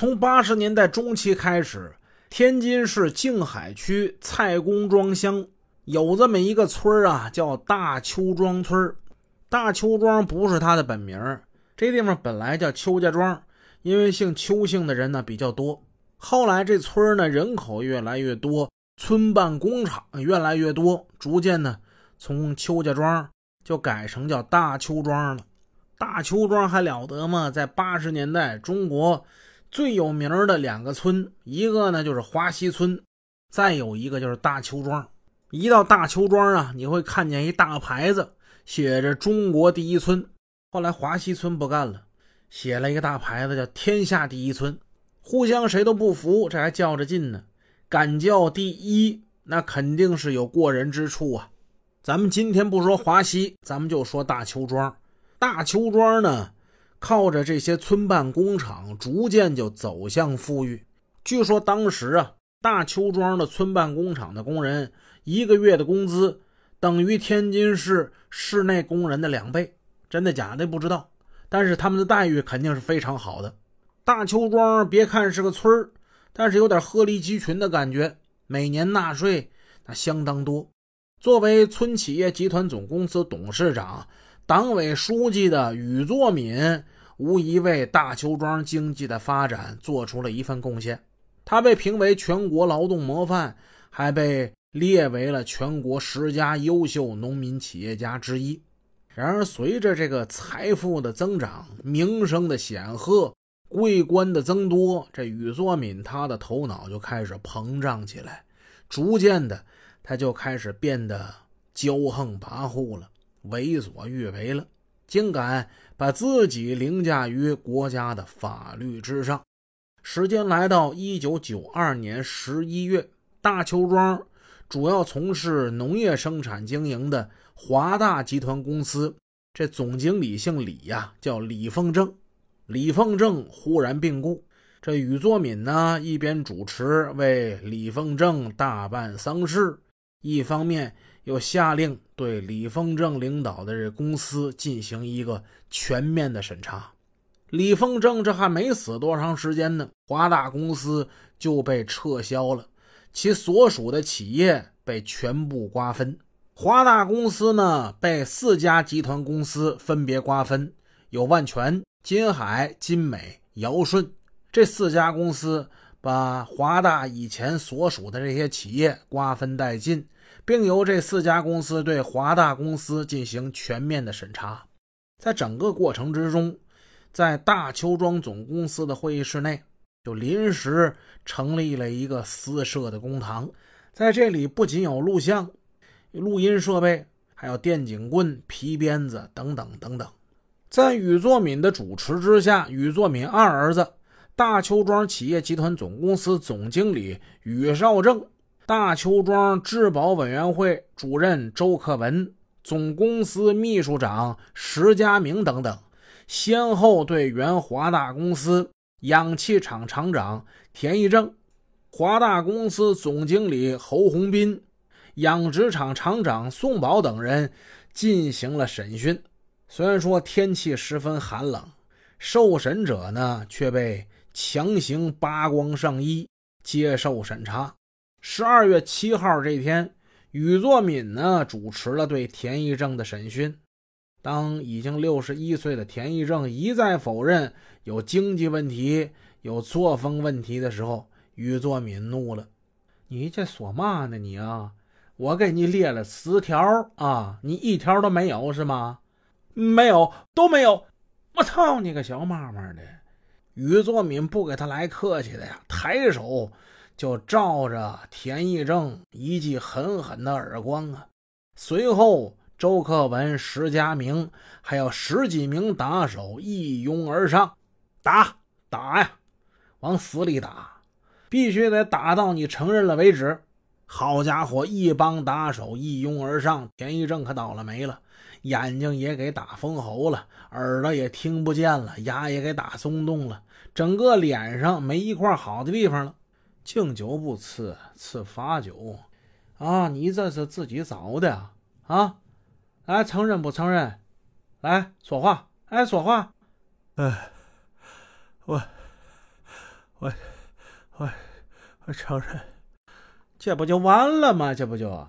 从八十年代中期开始，天津市静海区蔡公庄乡有这么一个村啊，叫大邱庄村。大邱庄不是他的本名，这地方本来叫邱家庄，因为姓邱姓的人呢比较多。后来这村呢人口越来越多，村办工厂越来越多，逐渐呢从邱家庄就改成叫大邱庄了。大邱庄还了得吗？在八十年代，中国。最有名的两个村，一个呢就是华西村，再有一个就是大邱庄。一到大邱庄啊，你会看见一大牌子，写着“中国第一村”。后来华西村不干了，写了一个大牌子，叫“天下第一村”。互相谁都不服，这还较着劲呢。敢叫第一，那肯定是有过人之处啊。咱们今天不说华西，咱们就说大邱庄。大邱庄呢？靠着这些村办工厂，逐渐就走向富裕。据说当时啊，大邱庄的村办工厂的工人一个月的工资等于天津市市内工人的两倍，真的假的不知道。但是他们的待遇肯定是非常好的。大邱庄别看是个村儿，但是有点鹤立鸡群的感觉，每年纳税那相当多。作为村企业集团总公司董事长。党委书记的禹作敏无疑为大邱庄经济的发展做出了一份贡献。他被评为全国劳动模范，还被列为了全国十佳优秀农民企业家之一。然而，随着这个财富的增长、名声的显赫、桂冠的增多，这禹作敏他的头脑就开始膨胀起来，逐渐的，他就开始变得骄横跋扈了。为所欲为了，竟敢把自己凌驾于国家的法律之上。时间来到一九九二年十一月，大邱庄主要从事农业生产经营的华大集团公司，这总经理姓李呀，叫李凤正。李凤正忽然病故，这禹作敏呢，一边主持为李凤正大办丧事，一方面。又下令对李丰正领导的这公司进行一个全面的审查。李丰正这还没死多长时间呢，华大公司就被撤销了，其所属的企业被全部瓜分。华大公司呢，被四家集团公司分别瓜分，有万全、金海、金美、尧舜这四家公司，把华大以前所属的这些企业瓜分殆尽。并由这四家公司对华大公司进行全面的审查。在整个过程之中，在大邱庄总公司的会议室内，就临时成立了一个私设的公堂。在这里，不仅有录像、录音设备，还有电警棍、皮鞭子等等等等。在禹作敏的主持之下，禹作敏二儿子、大邱庄企业集团总公司总经理禹少正。大邱庄质保委员会主任周克文、总公司秘书长石家明等等，先后对原华大公司氧气厂厂长田义正、华大公司总经理侯洪斌、养殖场厂长宋宝等人进行了审讯。虽然说天气十分寒冷，受审者呢却被强行扒光上衣接受审查。十二月七号这天，禹作敏呢主持了对田义正的审讯。当已经六十一岁的田义正一再否认有经济问题、有作风问题的时候，禹作敏怒了：“你这说嘛呢？你啊，我给你列了十条啊，你一条都没有是吗？没有，都没有。我操你个小妈妈的！”禹作敏不给他来客气的呀，抬手。就照着田义正一记狠狠的耳光啊！随后，周克文、石家明还有十几名打手一拥而上，打打呀，往死里打，必须得打到你承认了为止。好家伙，一帮打手一拥而上，田义正可倒了霉了，眼睛也给打封喉了，耳朵也听不见了，牙也给打松动了，整个脸上没一块好的地方了。敬酒不吃吃罚酒，啊！你这是自己找的啊？来，承认不承认？来说话，哎，说话。哎，我我我我承认，这不就完了吗？这不就